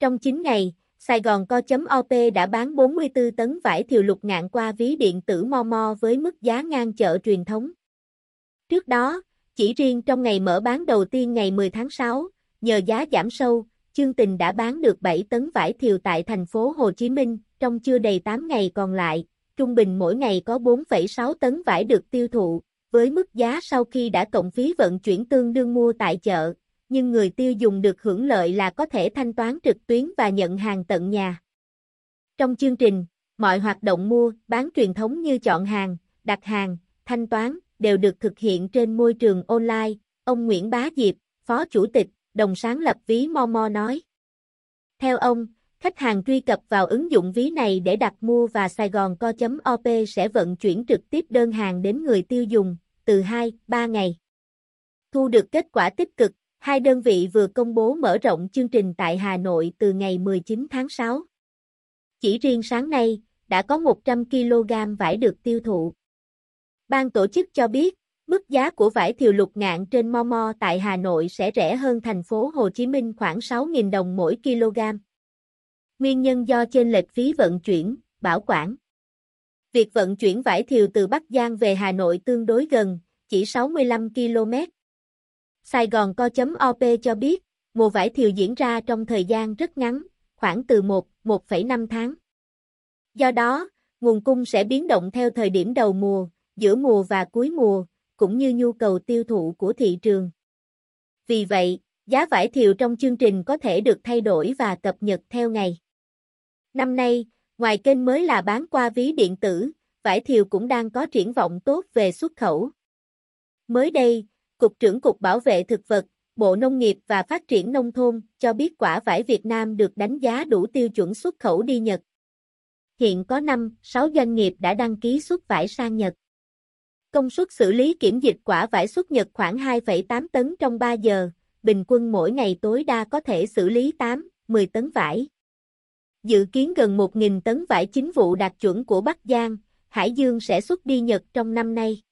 Trong 9 ngày, Sài Gòn Co.op đã bán 44 tấn vải thiều lục ngạn qua ví điện tử Momo với mức giá ngang chợ truyền thống. Trước đó, chỉ riêng trong ngày mở bán đầu tiên ngày 10 tháng 6, nhờ giá giảm sâu, chương tình đã bán được 7 tấn vải thiều tại thành phố Hồ Chí Minh, trong chưa đầy 8 ngày còn lại, trung bình mỗi ngày có 4,6 tấn vải được tiêu thụ, với mức giá sau khi đã cộng phí vận chuyển tương đương mua tại chợ, nhưng người tiêu dùng được hưởng lợi là có thể thanh toán trực tuyến và nhận hàng tận nhà. Trong chương trình, mọi hoạt động mua, bán truyền thống như chọn hàng, đặt hàng, thanh toán, đều được thực hiện trên môi trường online, ông Nguyễn Bá Diệp, Phó Chủ tịch, đồng sáng lập ví Momo nói. Theo ông, khách hàng truy cập vào ứng dụng ví này để đặt mua và Sài Gòn Co.op sẽ vận chuyển trực tiếp đơn hàng đến người tiêu dùng, từ 2, 3 ngày. Thu được kết quả tích cực, hai đơn vị vừa công bố mở rộng chương trình tại Hà Nội từ ngày 19 tháng 6. Chỉ riêng sáng nay, đã có 100 kg vải được tiêu thụ. Ban tổ chức cho biết, mức giá của vải thiều lục ngạn trên Momo tại Hà Nội sẽ rẻ hơn thành phố Hồ Chí Minh khoảng 6.000 đồng mỗi kg. Nguyên nhân do trên lệch phí vận chuyển, bảo quản. Việc vận chuyển vải thiều từ Bắc Giang về Hà Nội tương đối gần, chỉ 65 km. Sài Gòn Co.op cho biết, mùa vải thiều diễn ra trong thời gian rất ngắn, khoảng từ 1, 1,5 tháng. Do đó, nguồn cung sẽ biến động theo thời điểm đầu mùa, giữa mùa và cuối mùa, cũng như nhu cầu tiêu thụ của thị trường. Vì vậy, giá vải thiều trong chương trình có thể được thay đổi và cập nhật theo ngày. Năm nay, ngoài kênh mới là bán qua ví điện tử, vải thiều cũng đang có triển vọng tốt về xuất khẩu. Mới đây, Cục trưởng Cục Bảo vệ Thực vật, Bộ Nông nghiệp và Phát triển Nông thôn cho biết quả vải Việt Nam được đánh giá đủ tiêu chuẩn xuất khẩu đi Nhật. Hiện có 5, 6 doanh nghiệp đã đăng ký xuất vải sang Nhật. Công suất xử lý kiểm dịch quả vải xuất Nhật khoảng 2,8 tấn trong 3 giờ, bình quân mỗi ngày tối đa có thể xử lý 8, 10 tấn vải. Dự kiến gần 1.000 tấn vải chính vụ đạt chuẩn của Bắc Giang, Hải Dương sẽ xuất đi Nhật trong năm nay.